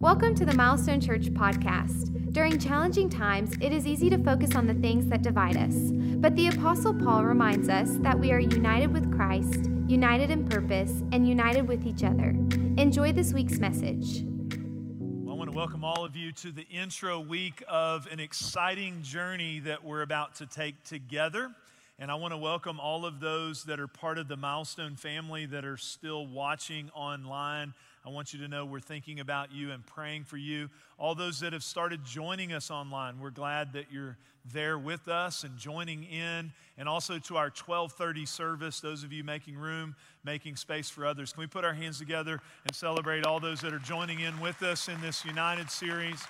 Welcome to the Milestone Church podcast. During challenging times, it is easy to focus on the things that divide us. But the Apostle Paul reminds us that we are united with Christ, united in purpose, and united with each other. Enjoy this week's message. I want to welcome all of you to the intro week of an exciting journey that we're about to take together. And I want to welcome all of those that are part of the Milestone family that are still watching online. I want you to know we're thinking about you and praying for you. All those that have started joining us online, we're glad that you're there with us and joining in. And also to our 1230 service, those of you making room, making space for others. Can we put our hands together and celebrate all those that are joining in with us in this United series?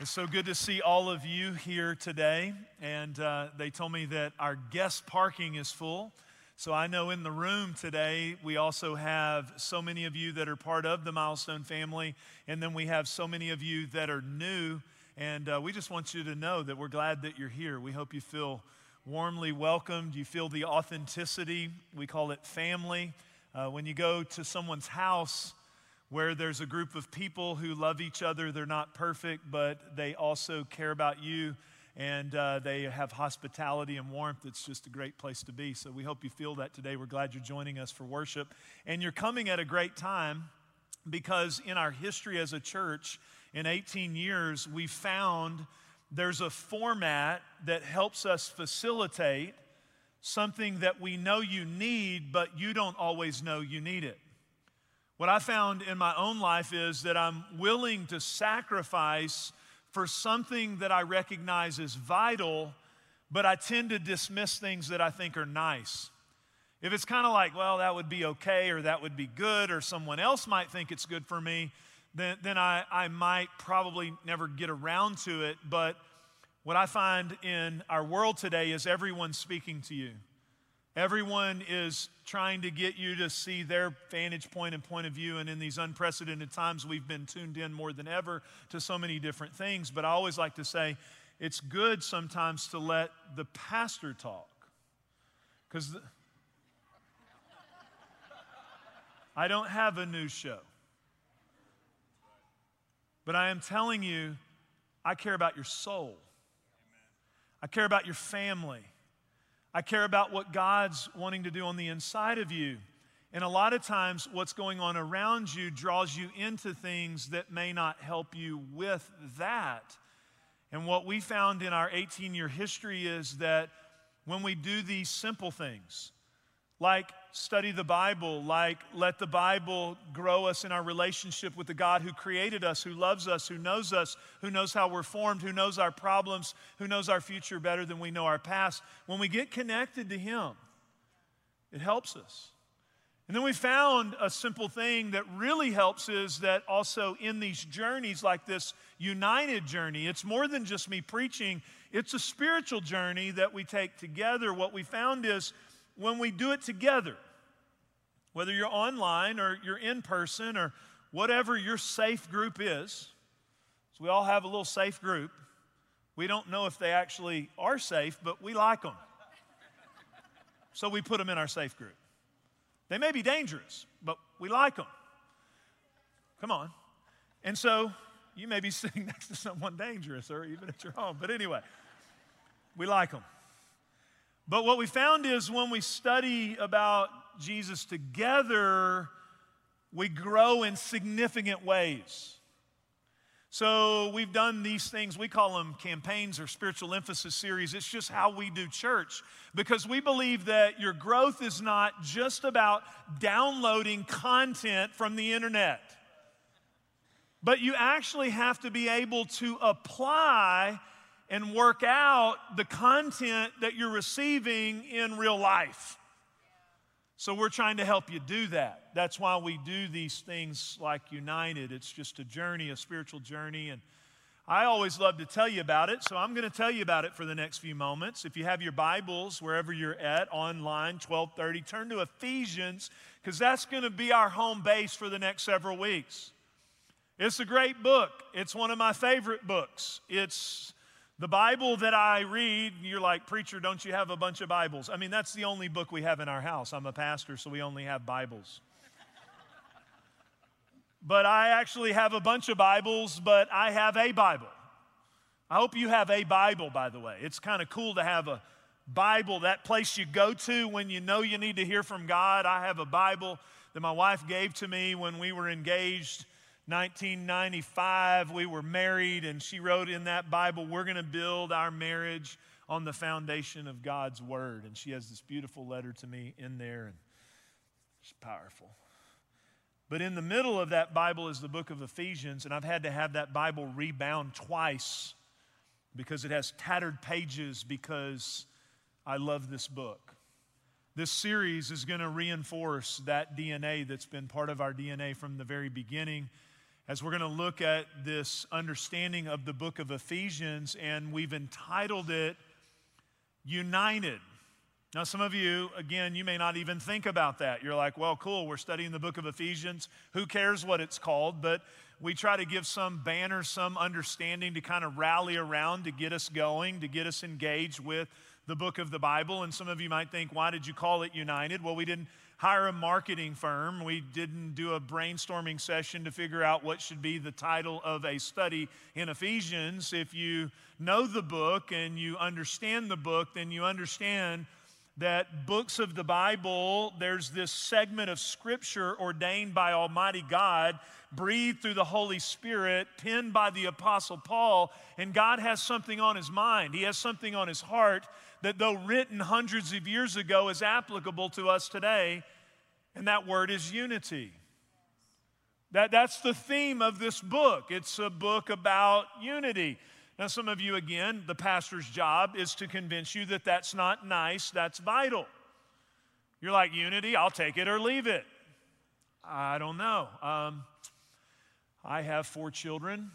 It's so good to see all of you here today. And uh, they told me that our guest parking is full. So I know in the room today, we also have so many of you that are part of the Milestone family. And then we have so many of you that are new. And uh, we just want you to know that we're glad that you're here. We hope you feel warmly welcomed. You feel the authenticity. We call it family. Uh, when you go to someone's house, where there's a group of people who love each other. They're not perfect, but they also care about you and uh, they have hospitality and warmth. It's just a great place to be. So we hope you feel that today. We're glad you're joining us for worship. And you're coming at a great time because in our history as a church, in 18 years, we found there's a format that helps us facilitate something that we know you need, but you don't always know you need it. What I found in my own life is that I'm willing to sacrifice for something that I recognize as vital, but I tend to dismiss things that I think are nice. If it's kind of like, well, that would be okay, or that would be good, or someone else might think it's good for me, then, then I, I might probably never get around to it. But what I find in our world today is everyone speaking to you. Everyone is trying to get you to see their vantage point and point of view. And in these unprecedented times, we've been tuned in more than ever to so many different things. But I always like to say it's good sometimes to let the pastor talk. Because I don't have a news show. But I am telling you, I care about your soul, I care about your family. I care about what God's wanting to do on the inside of you. And a lot of times, what's going on around you draws you into things that may not help you with that. And what we found in our 18 year history is that when we do these simple things, like study the Bible, like let the Bible grow us in our relationship with the God who created us, who loves us, who knows us, who knows how we're formed, who knows our problems, who knows our future better than we know our past. When we get connected to Him, it helps us. And then we found a simple thing that really helps is that also in these journeys, like this united journey, it's more than just me preaching, it's a spiritual journey that we take together. What we found is when we do it together, whether you're online or you're in person or whatever your safe group is, so we all have a little safe group. We don't know if they actually are safe, but we like them. So we put them in our safe group. They may be dangerous, but we like them. Come on. And so you may be sitting next to someone dangerous or even at your home. But anyway, we like them. But what we found is when we study about Jesus together, we grow in significant ways. So we've done these things, we call them campaigns or spiritual emphasis series. It's just how we do church because we believe that your growth is not just about downloading content from the internet, but you actually have to be able to apply and work out the content that you're receiving in real life. So, we're trying to help you do that. That's why we do these things like United. It's just a journey, a spiritual journey. And I always love to tell you about it, so I'm going to tell you about it for the next few moments. If you have your Bibles, wherever you're at, online, 1230, turn to Ephesians, because that's going to be our home base for the next several weeks. It's a great book. It's one of my favorite books. It's the Bible that I read, you're like, Preacher, don't you have a bunch of Bibles? I mean, that's the only book we have in our house. I'm a pastor, so we only have Bibles. but I actually have a bunch of Bibles, but I have a Bible. I hope you have a Bible, by the way. It's kind of cool to have a Bible, that place you go to when you know you need to hear from God. I have a Bible that my wife gave to me when we were engaged. 1995, we were married, and she wrote in that Bible, We're going to build our marriage on the foundation of God's Word. And she has this beautiful letter to me in there, and it's powerful. But in the middle of that Bible is the book of Ephesians, and I've had to have that Bible rebound twice because it has tattered pages because I love this book. This series is going to reinforce that DNA that's been part of our DNA from the very beginning as we're going to look at this understanding of the book of Ephesians, and we've entitled it United. Now, some of you, again, you may not even think about that. You're like, well, cool, we're studying the book of Ephesians. Who cares what it's called? But we try to give some banner, some understanding to kind of rally around to get us going, to get us engaged with the book of the Bible. And some of you might think, why did you call it United? Well, we didn't hire a marketing firm, we didn't do a brainstorming session to figure out what should be the title of a study in Ephesians. If you know the book and you understand the book, then you understand that books of the Bible, there's this segment of scripture ordained by Almighty God, breathed through the Holy Spirit, penned by the Apostle Paul, and God has something on his mind. He has something on his heart that, though written hundreds of years ago, is applicable to us today, and that word is unity. That, that's the theme of this book. It's a book about unity. Now, some of you, again, the pastor's job is to convince you that that's not nice, that's vital. You're like, unity, I'll take it or leave it. I don't know. Um, I have four children.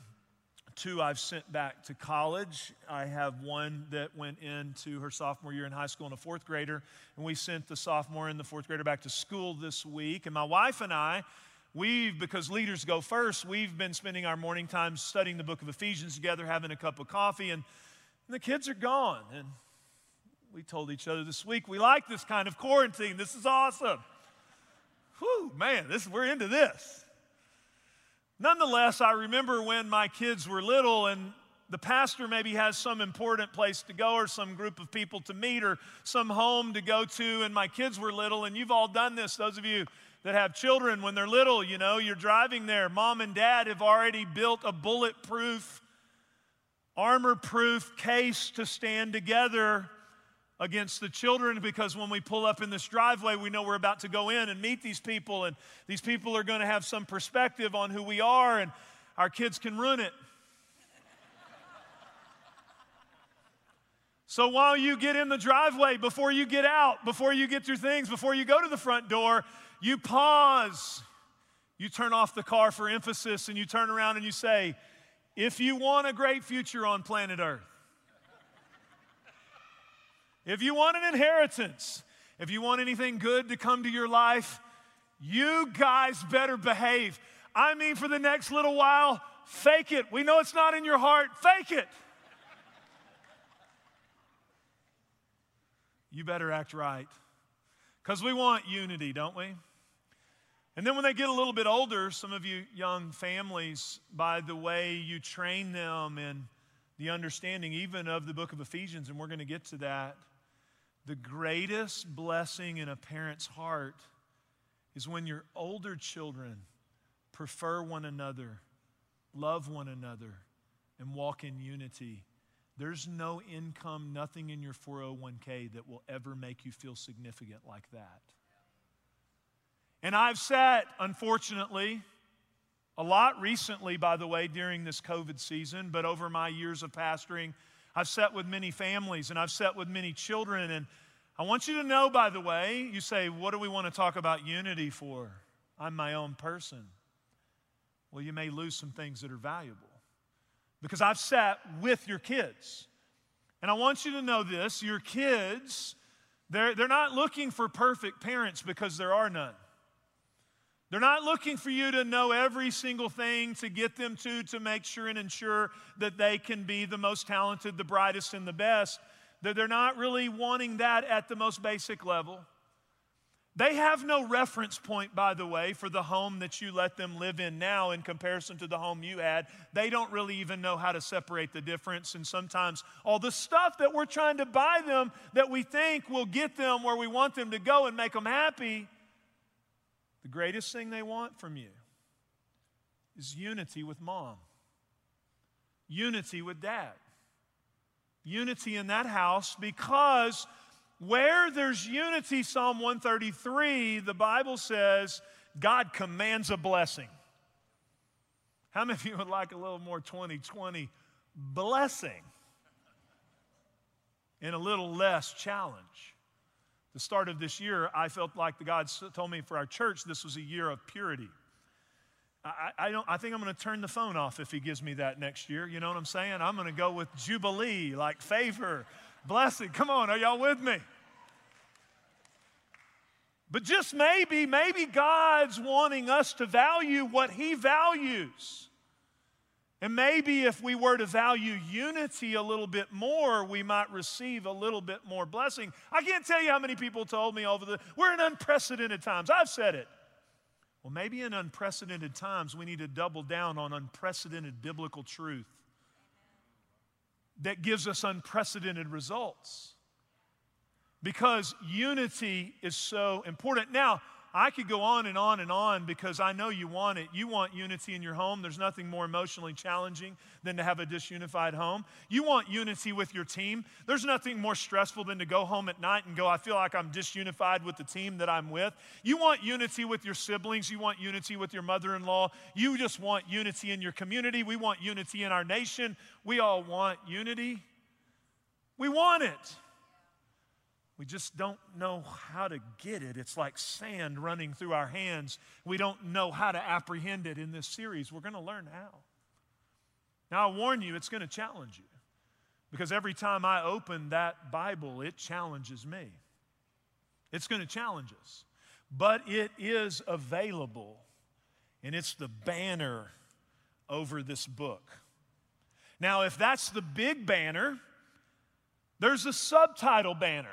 Two I've sent back to college. I have one that went into her sophomore year in high school and a fourth grader. And we sent the sophomore and the fourth grader back to school this week. And my wife and I, We've, because leaders go first, we've been spending our morning time studying the book of Ephesians together, having a cup of coffee, and, and the kids are gone. And we told each other this week, we like this kind of quarantine. This is awesome. Whew, man, this, we're into this. Nonetheless, I remember when my kids were little and the pastor maybe has some important place to go or some group of people to meet or some home to go to, and my kids were little, and you've all done this, those of you that have children when they're little, you know, you're driving there. Mom and dad have already built a bulletproof, armor proof case to stand together against the children because when we pull up in this driveway, we know we're about to go in and meet these people, and these people are going to have some perspective on who we are, and our kids can ruin it. So while you get in the driveway, before you get out, before you get your things, before you go to the front door, you pause. You turn off the car for emphasis and you turn around and you say, If you want a great future on planet Earth, if you want an inheritance, if you want anything good to come to your life, you guys better behave. I mean, for the next little while, fake it. We know it's not in your heart, fake it. You better act right. Because we want unity, don't we? And then when they get a little bit older, some of you young families, by the way you train them in the understanding even of the book of Ephesians, and we're going to get to that, the greatest blessing in a parent's heart is when your older children prefer one another, love one another, and walk in unity. There's no income, nothing in your 401k that will ever make you feel significant like that. And I've sat, unfortunately, a lot recently, by the way, during this COVID season, but over my years of pastoring, I've sat with many families and I've sat with many children. And I want you to know, by the way, you say, What do we want to talk about unity for? I'm my own person. Well, you may lose some things that are valuable because I've sat with your kids. And I want you to know this your kids, they're, they're not looking for perfect parents because there are none. They're not looking for you to know every single thing to get them to, to make sure and ensure that they can be the most talented, the brightest, and the best. That they're not really wanting that at the most basic level. They have no reference point, by the way, for the home that you let them live in now in comparison to the home you had. They don't really even know how to separate the difference. And sometimes all the stuff that we're trying to buy them that we think will get them where we want them to go and make them happy, the greatest thing they want from you is unity with mom, unity with dad, unity in that house because where there's unity, Psalm 133, the Bible says God commands a blessing. How many of you would like a little more 2020 blessing and a little less challenge? The start of this year, I felt like the God told me for our church this was a year of purity. I, I, don't, I think I'm going to turn the phone off if he gives me that next year. You know what I'm saying? I'm going to go with Jubilee, like favor, blessing. Come on, are y'all with me? But just maybe, maybe God's wanting us to value what He values. And maybe if we were to value unity a little bit more, we might receive a little bit more blessing. I can't tell you how many people told me over the, we're in unprecedented times. I've said it. Well, maybe in unprecedented times, we need to double down on unprecedented biblical truth that gives us unprecedented results because unity is so important. Now, I could go on and on and on because I know you want it. You want unity in your home. There's nothing more emotionally challenging than to have a disunified home. You want unity with your team. There's nothing more stressful than to go home at night and go, I feel like I'm disunified with the team that I'm with. You want unity with your siblings. You want unity with your mother in law. You just want unity in your community. We want unity in our nation. We all want unity. We want it. We just don't know how to get it. It's like sand running through our hands. We don't know how to apprehend it in this series. We're going to learn how. Now, I warn you, it's going to challenge you because every time I open that Bible, it challenges me. It's going to challenge us, but it is available, and it's the banner over this book. Now, if that's the big banner, there's a subtitle banner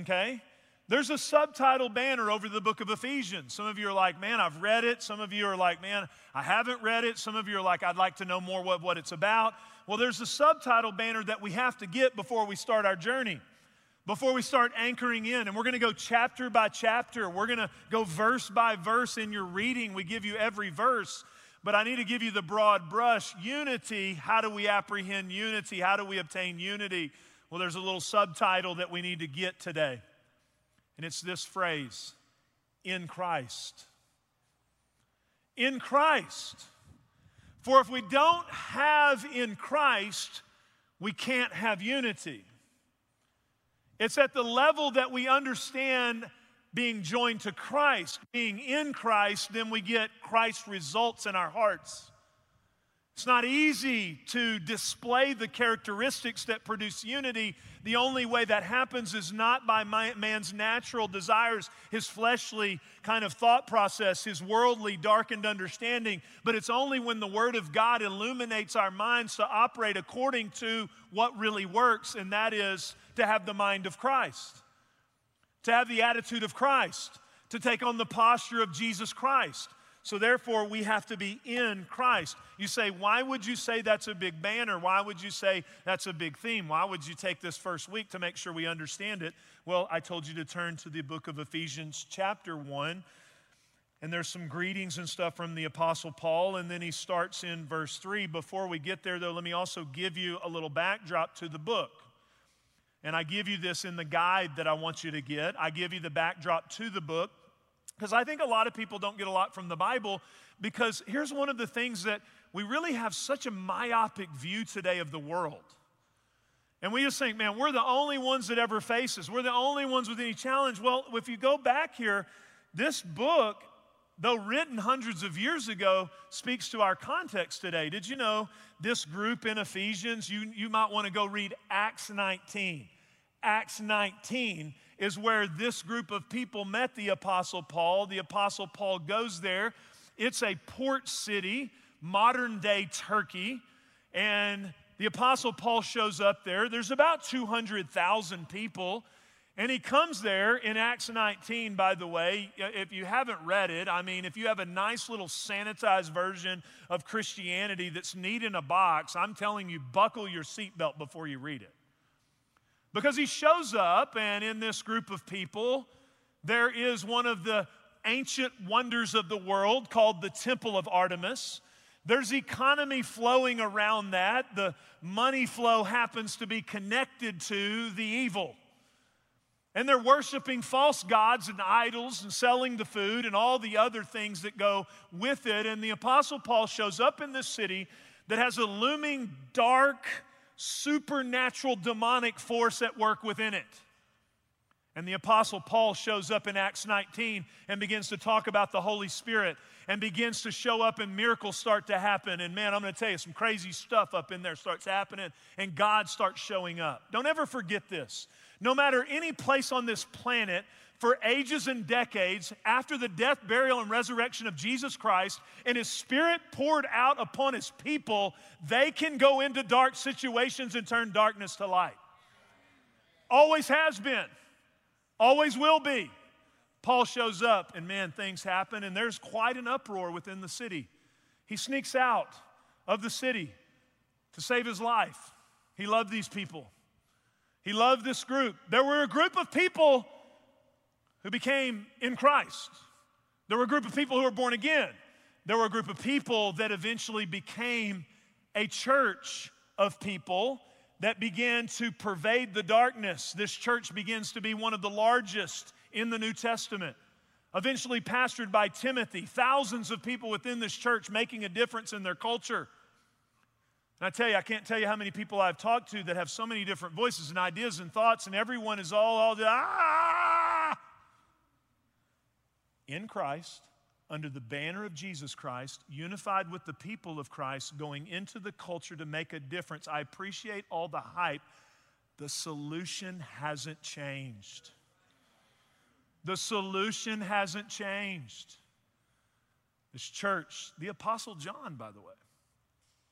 okay? There's a subtitle banner over the book of Ephesians. Some of you are like, man, I've read it. Some of you are like, man, I haven't read it. Some of you are like, I'd like to know more what, what it's about. Well, there's a subtitle banner that we have to get before we start our journey, before we start anchoring in. And we're going to go chapter by chapter. We're going to go verse by verse in your reading. We give you every verse. But I need to give you the broad brush. Unity, how do we apprehend unity? How do we obtain unity? Well, there's a little subtitle that we need to get today, and it's this phrase in Christ. In Christ. For if we don't have in Christ, we can't have unity. It's at the level that we understand being joined to Christ, being in Christ, then we get Christ results in our hearts. It's not easy to display the characteristics that produce unity. The only way that happens is not by man's natural desires, his fleshly kind of thought process, his worldly darkened understanding, but it's only when the Word of God illuminates our minds to operate according to what really works, and that is to have the mind of Christ, to have the attitude of Christ, to take on the posture of Jesus Christ. So therefore, we have to be in Christ. You say, why would you say that's a big banner? Why would you say that's a big theme? Why would you take this first week to make sure we understand it? Well, I told you to turn to the book of Ephesians, chapter 1. And there's some greetings and stuff from the Apostle Paul. And then he starts in verse 3. Before we get there, though, let me also give you a little backdrop to the book. And I give you this in the guide that I want you to get. I give you the backdrop to the book. Because I think a lot of people don't get a lot from the Bible because here's one of the things that we really have such a myopic view today of the world. And we just think, man, we're the only ones that ever face this. We're the only ones with any challenge. Well, if you go back here, this book, though written hundreds of years ago, speaks to our context today. Did you know this group in Ephesians? You, you might want to go read Acts 19. Acts 19 is where this group of people met the Apostle Paul. The Apostle Paul goes there. It's a port city, modern day Turkey, and the Apostle Paul shows up there. There's about 200,000 people. And he comes there in Acts 19, by the way. If you haven't read it, I mean, if you have a nice little sanitized version of Christianity that's neat in a box, I'm telling you, buckle your seatbelt before you read it. Because he shows up, and in this group of people, there is one of the ancient wonders of the world called the Temple of Artemis. There's economy flowing around that. The money flow happens to be connected to the evil. And they're worshiping false gods and idols and selling the food and all the other things that go with it. And the Apostle Paul shows up in this city that has a looming, dark, supernatural, demonic force at work within it. And the Apostle Paul shows up in Acts 19 and begins to talk about the Holy Spirit and begins to show up, and miracles start to happen. And man, I'm going to tell you, some crazy stuff up in there starts happening, and God starts showing up. Don't ever forget this. No matter any place on this planet, for ages and decades after the death, burial, and resurrection of Jesus Christ, and His Spirit poured out upon His people, they can go into dark situations and turn darkness to light. Always has been, always will be. Paul shows up, and man, things happen, and there's quite an uproar within the city. He sneaks out of the city to save his life. He loved these people, he loved this group. There were a group of people who became in Christ, there were a group of people who were born again, there were a group of people that eventually became a church of people that began to pervade the darkness. This church begins to be one of the largest in the New Testament. Eventually, pastored by Timothy, thousands of people within this church making a difference in their culture. And I tell you, I can't tell you how many people I've talked to that have so many different voices and ideas and thoughts, and everyone is all, all, ah! In Christ, under the banner of Jesus Christ, unified with the people of Christ, going into the culture to make a difference. I appreciate all the hype. The solution hasn't changed. The solution hasn't changed. This church, the Apostle John, by the way,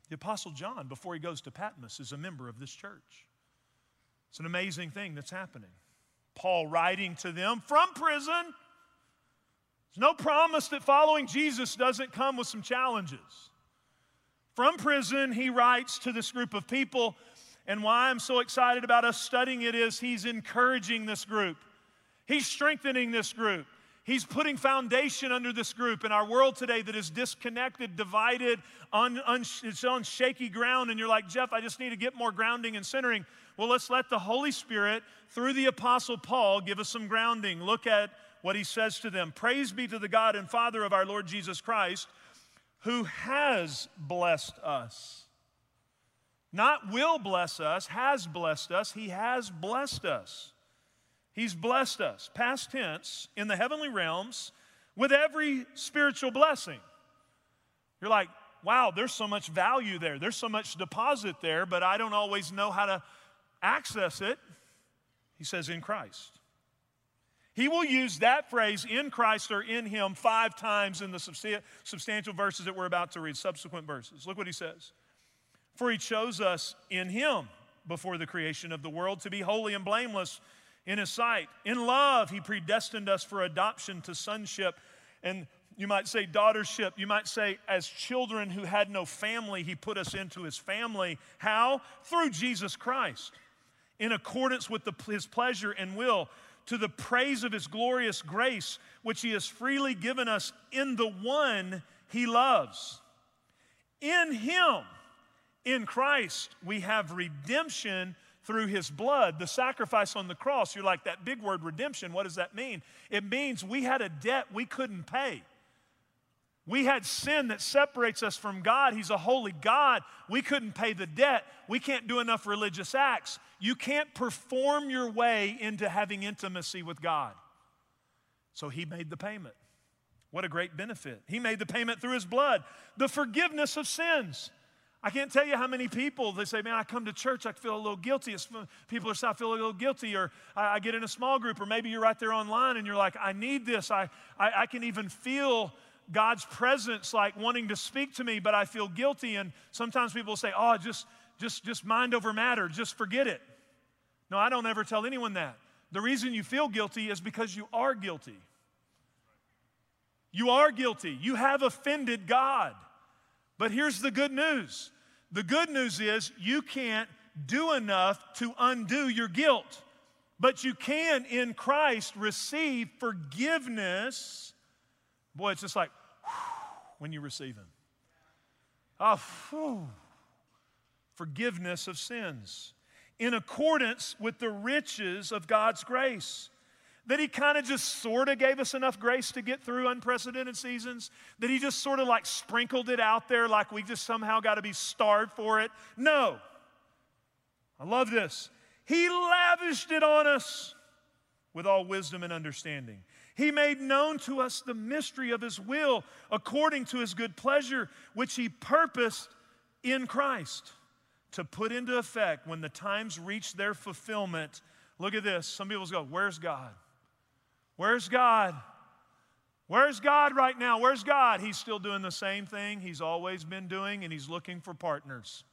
the Apostle John, before he goes to Patmos, is a member of this church. It's an amazing thing that's happening. Paul writing to them from prison. There's no promise that following Jesus doesn't come with some challenges. From prison, he writes to this group of people, and why I'm so excited about us studying it is he's encouraging this group. He's strengthening this group. He's putting foundation under this group in our world today that is disconnected, divided, on, on, it's on shaky ground. And you're like, Jeff, I just need to get more grounding and centering. Well, let's let the Holy Spirit, through the Apostle Paul, give us some grounding. Look at what he says to them Praise be to the God and Father of our Lord Jesus Christ, who has blessed us. Not will bless us, has blessed us. He has blessed us He's blessed us, past tense, in the heavenly realms with every spiritual blessing. You're like, wow, there's so much value there. There's so much deposit there, but I don't always know how to access it. He says, in Christ. He will use that phrase, in Christ or in Him, five times in the substantial verses that we're about to read, subsequent verses. Look what He says. For He chose us in Him before the creation of the world to be holy and blameless in his sight. In love, he predestined us for adoption to sonship. And you might say daughtership. You might say, as children who had no family, he put us into his family. How? Through Jesus Christ, in accordance with the, his pleasure and will, to the praise of his glorious grace, which he has freely given us in the one he loves. In him, in Christ, we have redemption through his blood, the sacrifice on the cross. You're like, that big word redemption, what does that mean? It means we had a debt we couldn't pay. We had sin that separates us from God. He's a holy God. We couldn't pay the debt. We can't do enough religious acts. You can't perform your way into having intimacy with God. So he made the payment. What a great benefit. He made the payment through his blood, the forgiveness of sins. I can't tell you how many people they say, Man, I come to church, I feel a little guilty. People are saying, I feel a little guilty, or I, get in a small group, or maybe you're right there online and you're like, I need this. I, I, I can even feel God's presence like wanting to speak to me, but I feel guilty. And sometimes people say, Oh, just, just, just mind over matter, just forget it. No, I don't ever tell anyone that. The reason you feel guilty is because you are guilty. You are guilty. You have offended God. But here's the good news the good news is you can't do enough to undo your guilt, but you can in Christ receive forgiveness. Boy, it's just like when you receive Him. Ah, oh, whew. forgiveness of sins in accordance with the riches of God's grace. That He kind of just sort of gave us enough grace to get through unprecedented seasons. That He just sort of like sprinkled it out there like we just somehow got to be starved for it. No. I love this. He lavished it on us with all wisdom and understanding. He made known to us the mystery of His will according to His good pleasure, which He purposed in Christ to put into effect when the times reach their fulfillment. Look at this. Some people go, Where's God? Where's God? Where's God right now? Where's God? He's still doing the same thing He's always been doing, and He's looking for partners.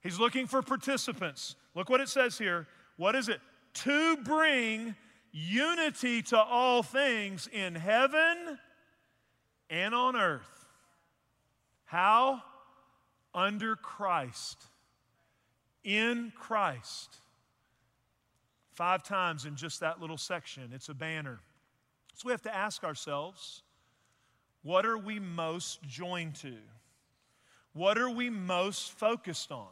He's looking for participants. Look what it says here. What is it? To bring unity to all things in heaven and on earth. How? Under Christ. In Christ. Five times in just that little section. It's a banner. So we have to ask ourselves what are we most joined to? What are we most focused on?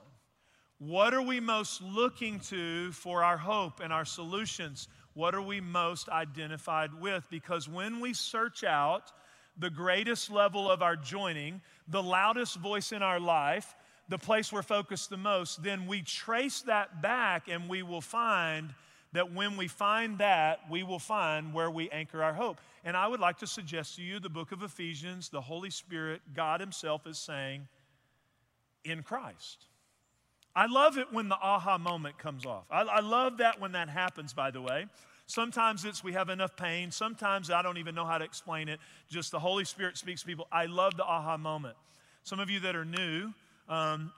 What are we most looking to for our hope and our solutions? What are we most identified with? Because when we search out the greatest level of our joining, the loudest voice in our life, the place we're focused the most, then we trace that back and we will find that when we find that, we will find where we anchor our hope. And I would like to suggest to you the book of Ephesians, the Holy Spirit, God Himself is saying, in Christ. I love it when the aha moment comes off. I, I, love that when that happens, by the way. Sometimes it's we have enough pain. Sometimes I don't even know how to explain it. Just the Holy Spirit speaks to people. I love the aha moment. Some of you that are new, um,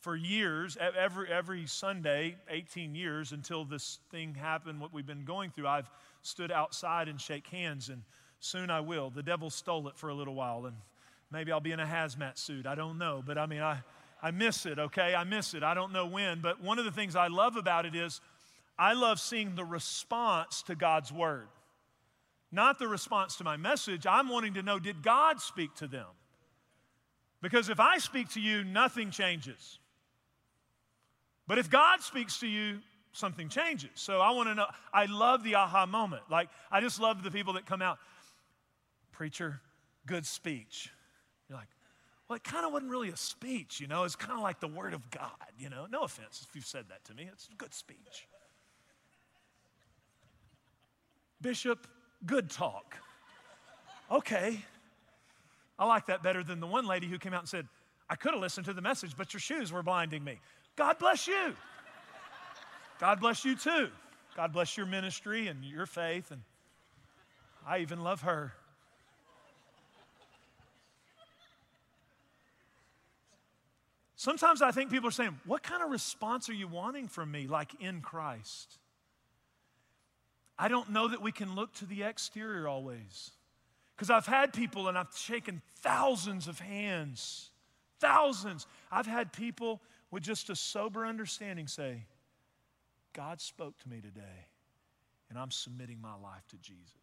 for years, every, every Sunday, 18 years until this thing happened, what we've been going through, I've stood outside and shake hands, and soon I will. The devil stole it for a little while, and maybe I'll be in a hazmat suit. I don't know, but I mean, I. I miss it, okay? I miss it. I don't know when, but one of the things I love about it is I love seeing the response to God's word. Not the response to my message. I'm wanting to know did God speak to them? Because if I speak to you, nothing changes. But if God speaks to you, something changes. So I want to know. I love the aha moment. Like, I just love the people that come out, preacher, good speech. You're like, well, it kind of wasn't really a speech, you know. It's kind of like the Word of God, you know. No offense if you've said that to me. It's a good speech. Bishop, good talk. Okay. I like that better than the one lady who came out and said, I could have listened to the message, but your shoes were blinding me. God bless you. God bless you too. God bless your ministry and your faith. And I even love her. Sometimes I think people are saying, What kind of response are you wanting from me, like in Christ? I don't know that we can look to the exterior always. Because I've had people and I've shaken thousands of hands, thousands. I've had people with just a sober understanding say, God spoke to me today, and I'm submitting my life to Jesus.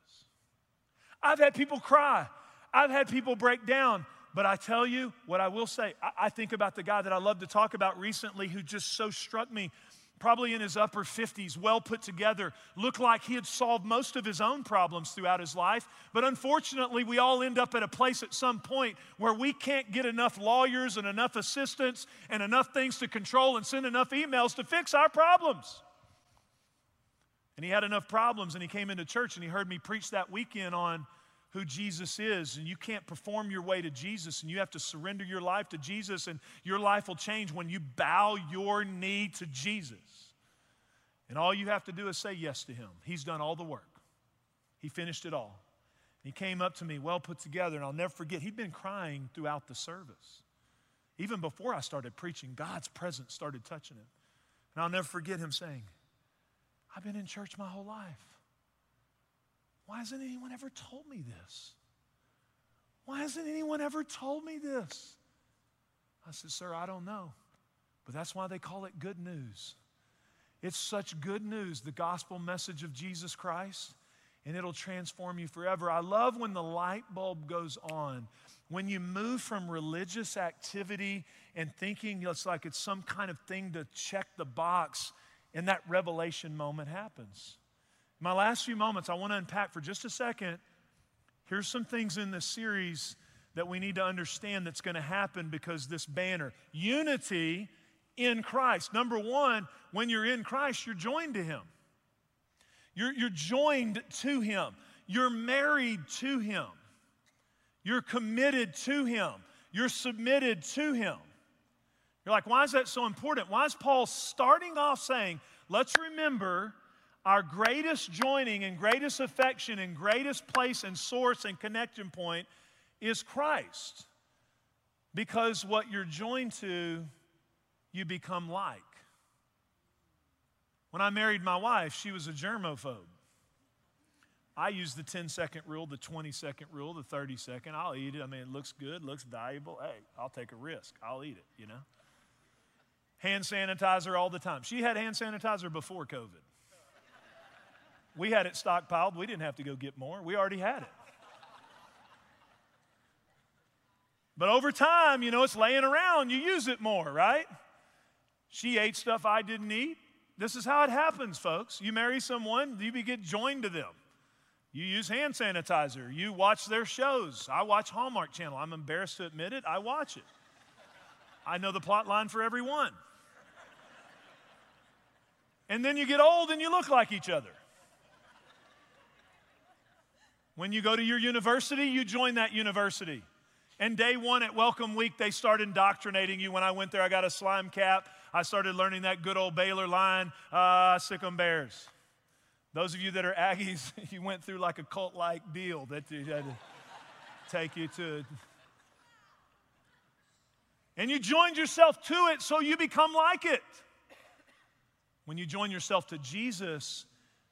I've had people cry. I've had people break down. But I tell you what I will say, I, I think about the guy that I love to talk about recently who just so struck me probably in his upper 50s, well put together, looked like he had solved most of his own problems throughout his life. But unfortunately, we all end up at a place at some point where we can't get enough lawyers and enough assistants and enough things to control and send enough emails to fix our problems. And he had enough problems, and he came into church and he heard me preach that weekend on who Jesus is, and you can't perform your way to Jesus, and you have to surrender your life to Jesus, and your life will change when you bow your knee to Jesus. And all you have to do is say yes to Him. He's done all the work, He finished it all. He came up to me, well put together, and I'll never forget, he'd been crying throughout the service. Even before I started preaching, God's presence started touching him. And I'll never forget him saying, I've been in church my whole life. Why hasn't anyone ever told me this? Why hasn't anyone ever told me this? I said, Sir, I don't know. But that's why they call it good news. It's such good news, the gospel message of Jesus Christ, and it'll transform you forever. I love when the light bulb goes on. When you move from religious activity and thinking it's like it's some kind of thing to check the box, and that revelation moment happens. My last few moments, I want to unpack for just a second Here's some things in this series that we need to understand that's going to happen because this banner unity in Christ. Number one, when you're in Christ, you're joined to Him. You're, you're joined to Him. You're married to Him. You're committed to Him. You're submitted to Him. You're like, why is that so important? Why is Paul starting off saying, let's remember our greatest joining and greatest affection and greatest place and source and connection point is Christ. Because what you're joined to, you become like. When I married my wife, she was a germaphobe. I use the 10 second rule, the 20 second rule, the 30 second. I'll eat it. I mean, it looks good, looks valuable. Hey, I'll take a risk. I'll eat it, you know? Hand sanitizer all the time. She had hand sanitizer before COVID. We had it stockpiled. We didn't have to go get more. We already had it. But over time, you know, it's laying around. You use it more, right? She ate stuff I didn't eat. This is how it happens, folks. You marry someone, you get joined to them. You use hand sanitizer. You watch their shows. I watch Hallmark Channel. I'm embarrassed to admit it. I watch it. I know the plot line for every one. And then you get old and you look like each other. When you go to your university, you join that university. And day one at Welcome Week, they start indoctrinating you. When I went there, I got a slime cap. I started learning that good old Baylor line, uh, sic 'em bears. Those of you that are Aggies, you went through like a cult like deal that you had to take you to. And you joined yourself to it so you become like it. When you join yourself to Jesus,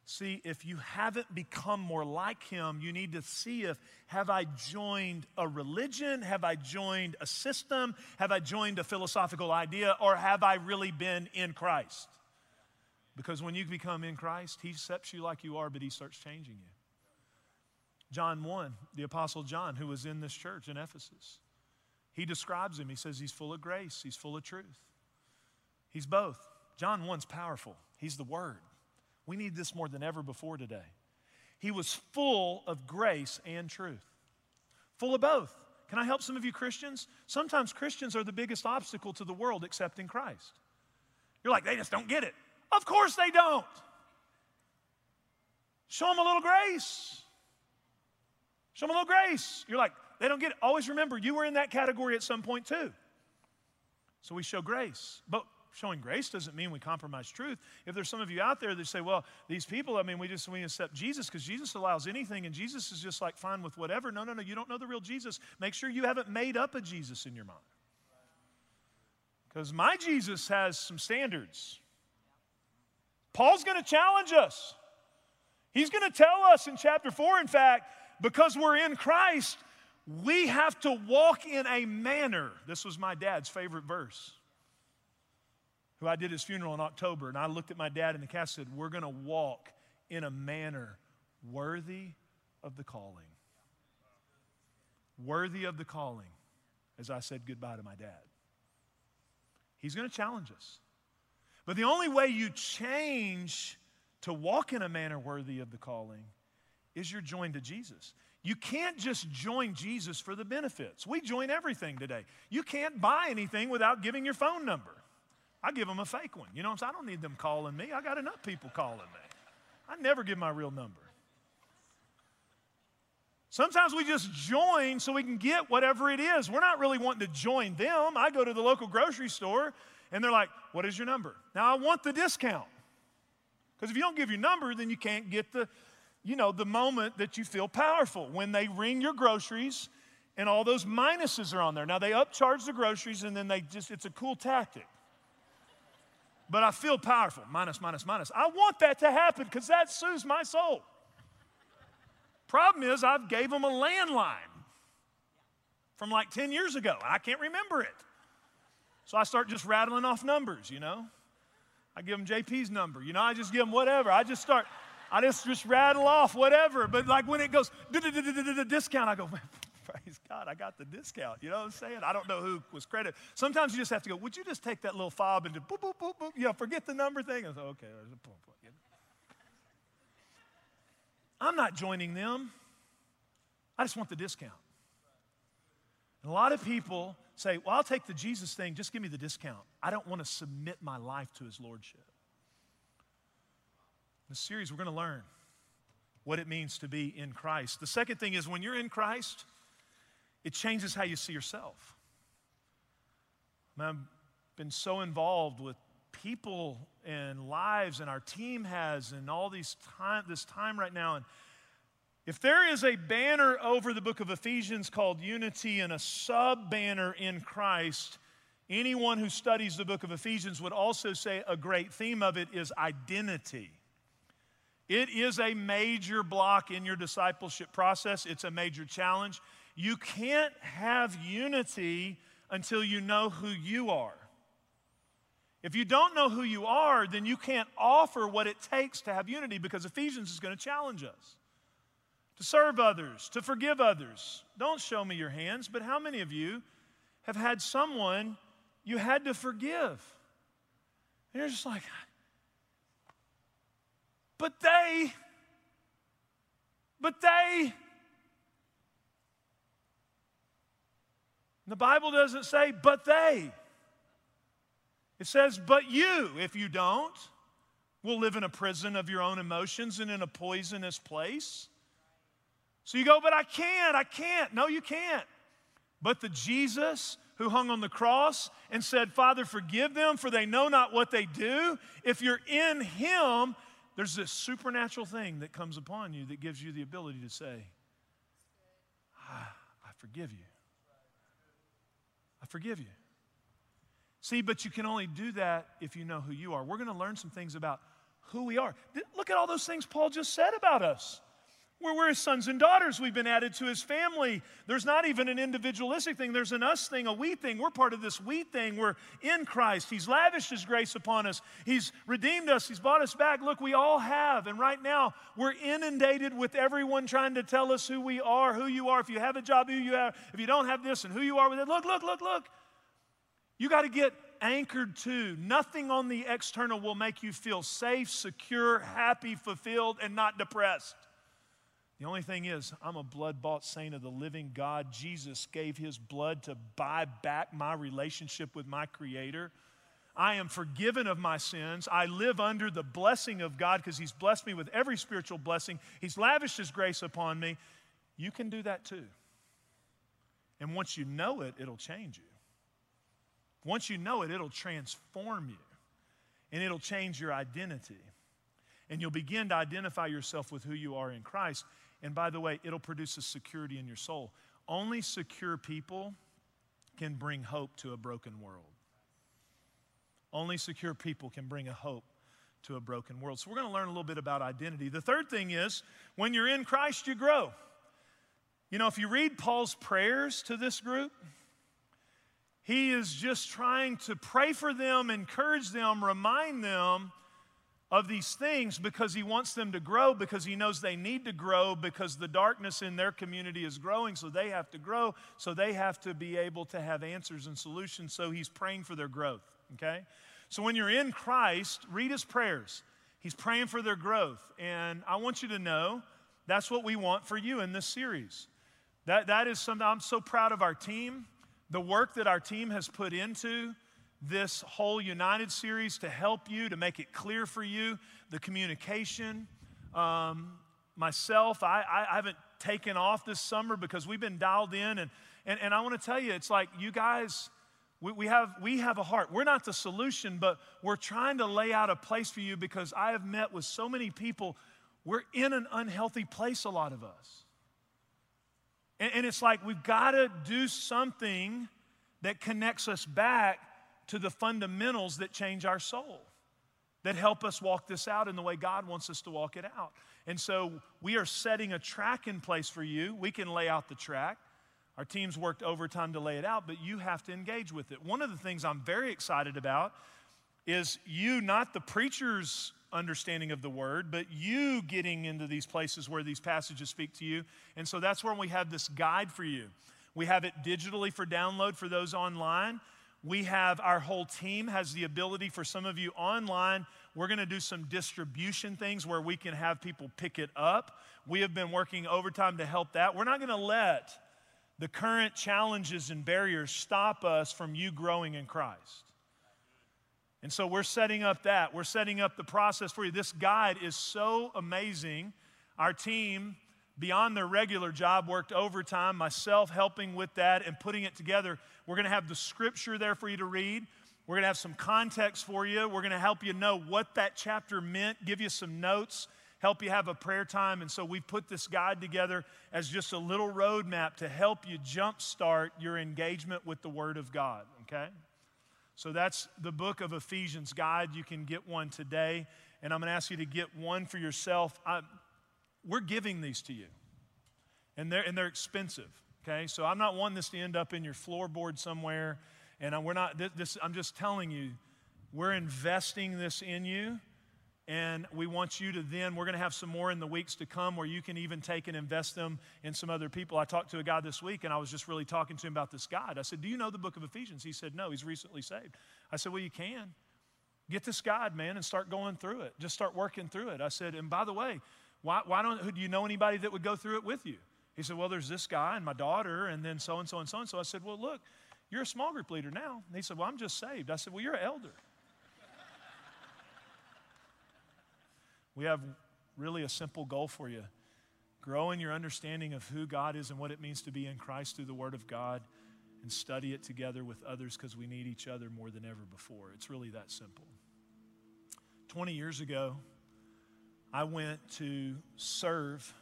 See, if you haven't become more like him, you need to see if have I joined a religion? Have I joined a system? Have I joined a philosophical idea? Or have I really been in Christ? Because when you become in Christ, he accepts you like you are, but he starts changing you. John 1, the Apostle John, who was in this church in Ephesus, he describes him. He says he's full of grace, he's full of truth. He's both. John 1's powerful, he's the Word. We need this more than ever before today. He was full of grace and truth, full of both. Can I help some of you Christians? Sometimes Christians are the biggest obstacle to the world accepting Christ. You're like, they just don't get it. Of course they don't. Show them a little grace. Show them a little grace. You're like, they don't get it. Always remember, you were in that category at some point too. So we show grace. But showing grace doesn't mean we compromise truth. If there's some of you out there that say, well, these people, I mean, we just we accept Jesus because Jesus allows anything and Jesus is just like fine with whatever. No, no, no, you don't know the real Jesus. Make sure you haven't made up a Jesus in your mind. Because my Jesus has some standards. Paul's going to challenge us. He's going to tell us in chapter 4, in fact, because we're in Christ, we have to walk in a manner. This was my dad's favorite verse who I did his funeral in October, and I looked at my dad in the casket and said, We're going to walk in a manner worthy of the calling. Worthy of the calling, as I said goodbye to my dad. He's going to challenge us. But the only way you change to walk in a manner worthy of the calling is you're joined to Jesus. You can't just join Jesus for the benefits. We join everything today. You can't buy anything without giving your phone number. I give them a fake one. You know what I'm saying? I don't need them calling me. I got enough people calling me. I never give my real number. Sometimes we just join so we can get whatever it is. We're not really wanting to join them. I go to the local grocery store and they're like, What is your number? Now I want the discount. Because if you don't give your number, then you can't get the, you know, the moment that you feel powerful. When they ring your groceries and all those minuses are on there. Now they upcharge the groceries and then they just, it's a cool tactic. But I feel powerful. Minus, minus, minus. I want that to happen because that soothes my soul. Problem is, I've gave them a landline from like 10 years ago. I can't remember it. So I start just rattling off numbers, you know. I give them JP's number, you know, I just give them whatever. I just start, I just, just rattle off whatever. But like when it goes discount, I go, praise God, I got the discount. You know what I'm saying? I don't know who was credit. Sometimes you just have to go, would you just take that little fob and just boop, boop, boop, boop, you know, forget the number thing? And say, okay. I'm not joining them. I just want the discount. And a lot of people say, Well, I'll take the Jesus thing, just give me the discount. I don't want to submit my life to his lordship. In this series, we're going to learn what it means to be in Christ. The second thing is when you're in Christ, it changes how you see yourself. I've been so involved with people and lives, and our team has, and all these time, this time right now. And if there is a banner over the book of Ephesians called unity and a sub banner in Christ, anyone who studies the book of Ephesians would also say a great theme of it is identity. It is a major block in your discipleship process, it's a major challenge. You can't have unity until you know who you are. If you don't know who you are, then you can't offer what it takes to have unity because Ephesians is going to challenge us to serve others, to forgive others. Don't show me your hands, but how many of you have had someone you had to forgive? And you're just like, but they, but they. The Bible doesn't say, but they. It says, but you, if you don't, will live in a prison of your own emotions and in a poisonous place. So you go, but I can't, I can't. No, you can't. But the Jesus who hung on the cross and said, Father, forgive them, for they know not what they do. If you're in Him, there's this supernatural thing that comes upon you that gives you the ability to say, ah, I forgive you. Forgive you. See, but you can only do that if you know who you are. We're going to learn some things about who we are. Look at all those things Paul just said about us. We're, his sons and daughters. We've been added to his family. There's not even an individualistic thing, there's an us thing, a we thing. We're part of this we thing. We're in Christ. He's lavished his grace upon us, he's redeemed us, he's bought us back. Look, we all have. And right now, we're inundated with everyone trying to tell us who we are, who you are. If you have a job, who you have. If you don't have this, and who you are with it. Look, look, look, look. You got to get anchored to. Nothing on the external will make you feel safe, secure, happy, fulfilled, and not depressed. The only thing is, I'm a blood bought saint of the living God. Jesus gave his blood to buy back my relationship with my Creator. I am forgiven of my sins. I live under the blessing of God because he's blessed me with every spiritual blessing. He's lavished his grace upon me. You can do that too. And once you know it, it'll change you. Once you know it, it'll transform you and it'll change your identity. And you'll begin to identify yourself with who you are in Christ. And by the way, it'll produce a security in your soul. Only secure people can bring hope to a broken world. Only secure people can bring a hope to a broken world. So, we're going to learn a little bit about identity. The third thing is when you're in Christ, you grow. You know, if you read Paul's prayers to this group, he is just trying to pray for them, encourage them, remind them of these things because he wants them to grow, because he knows they need to grow, because the darkness in their community is growing, so they have to grow, so they have to be able to have answers and solutions. So he's praying for their growth, okay? So when you're in Christ, read his prayers. He's praying for their growth. And I want you to know that's what we want for you in this series. That, that is something I'm so proud of our team, the work that our team has put into this whole United series to help you, to make it clear for you, the communication. Um, myself, I, I, haven't taken off this summer because we've been dialed in. And, and, and I want to tell you, it's like you guys, we, we, have, we have a heart. We're not the solution, but we're trying to lay out a place for you because I have met with so many people. We're in an unhealthy place, a lot of us. And, and it's like we've got to do something that connects us back to the fundamentals that change our soul. that help us walk this out in the way God wants us to walk it out. And so we are setting a track in place for you. We can lay out the track. Our teams worked overtime to lay it out, but you have to engage with it. One of the things I'm very excited about is you, not the preacher's understanding of the word, but you getting into these places where these passages speak to you. And so that's where we have this guide for you. We have it digitally for download for those online. We have our whole team has the ability for some of you online. We're going to do some distribution things where we can have people pick it up. We have been working overtime to help that. We're not going to let the current challenges and barriers stop us from you growing in Christ. And so we're setting up that. We're setting up the process for you. This guide is so amazing. Our team, beyond their regular job, worked overtime, myself helping with that and putting it together. We're going to have the scripture there for you to read. We're going to have some context for you. We're going to help you know what that chapter meant, give you some notes, help you have a prayer time. And so we put this guide together as just a little roadmap to help you jumpstart your engagement with the Word of God, okay? So that's the book of Ephesians guide. You can get one today, and I'm going to ask you to get one for yourself. I, we're giving these to you, and they're, and they're expensive, okay? So I'm not wanting this to end up in your floorboard somewhere, and we're not, this, I'm just telling you, we're investing this in you and we want you to then, we're going to have some more in the weeks to come where you can even take and invest them in some other people. I talked to a guy this week and I was just really talking to him about this guide. I said, Do you know the book of Ephesians? He said, No, he's recently saved. I said, Well, you can. Get this guide, man, and start going through it. Just start working through it. I said, And by the way, why, why don't, do you know anybody that would go through it with you? He said, Well, there's this guy and my daughter, and then so and so and so and so. I said, Well, look, you're a small group leader now. And he said, Well, I'm just saved. I said, Well, you're an elder. We have really a simple goal for you grow in your understanding of who God is and what it means to be in Christ through the Word of God and study it together with others because we need each other more than ever before. It's really that simple. 20 years ago, I went to serve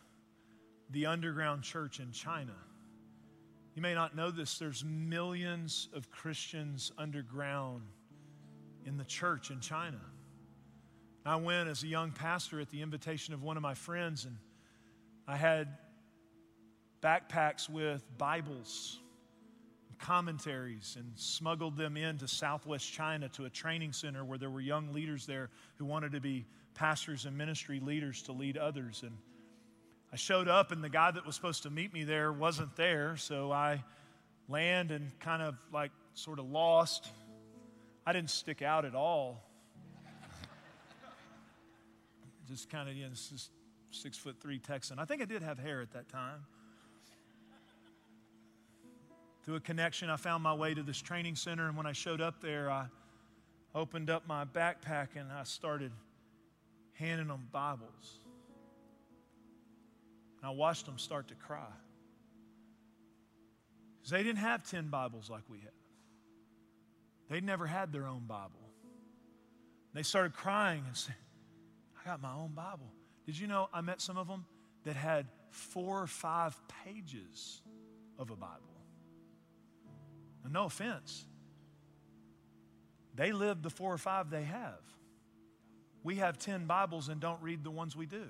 the underground church in China. You may not know this, there's millions of Christians underground in the church in China. I went as a young pastor at the invitation of one of my friends, and I had backpacks with Bibles, and commentaries, and smuggled them into southwest China to a training center where there were young leaders there who wanted to be pastors and ministry leaders to lead others. And I showed up, and the guy that was supposed to meet me there wasn't there, so I land and kind of like sort of lost. I didn't stick out at all just kind of, you know, this six foot three Texan. I think I did have hair at that time. Through a connection, I found my way to this training center, and when I showed up there, I opened up my backpack and I started handing them Bibles. And I watched them start to cry. Because they didn't have 10 Bibles like we have, they'd never had their own Bible. They started crying and saying, I got my own Bible. Did you know I met some of them that had four or five pages of a Bible? And no offense, they live the four or five they have. We have 10 Bibles and don't read the ones we do.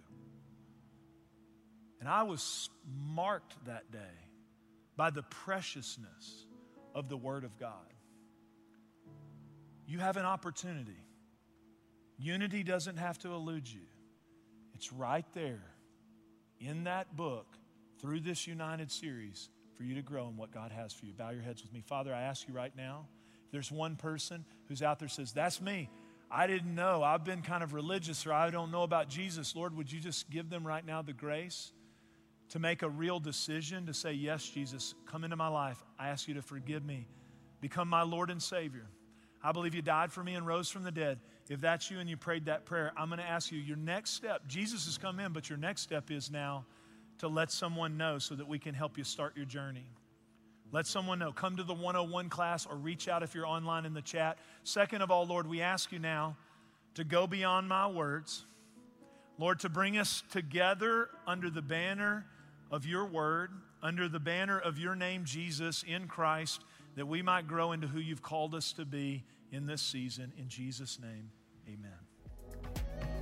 And I was marked that day by the preciousness of the Word of God. You have an opportunity Unity doesn't have to elude you, it's right there in that book through this United series for you to grow in what God has for you. Bow your heads with me. Father, I ask you right now there's one person who's out there says, That's me. I didn't know. I've been kind of religious or I don't know about Jesus. Lord, would you just give them right now the grace to make a real decision to say, Yes, Jesus, come into my life. I ask you to forgive me. Become my Lord and Savior. I believe you died for me and rose from the dead. If that's you and you prayed that prayer, I'm going to ask you your next step. Jesus has come in, but your next step is now to let someone know so that we can help you start your journey. Let someone know. Come to the 101 class or reach out if you're online in the chat. Second of all, Lord, we ask you now to go beyond my words. Lord, to bring us together under the banner of your word, under the banner of your name, Jesus, in Christ, that we might grow into who you've called us to be in this season. In Jesus' name, amen.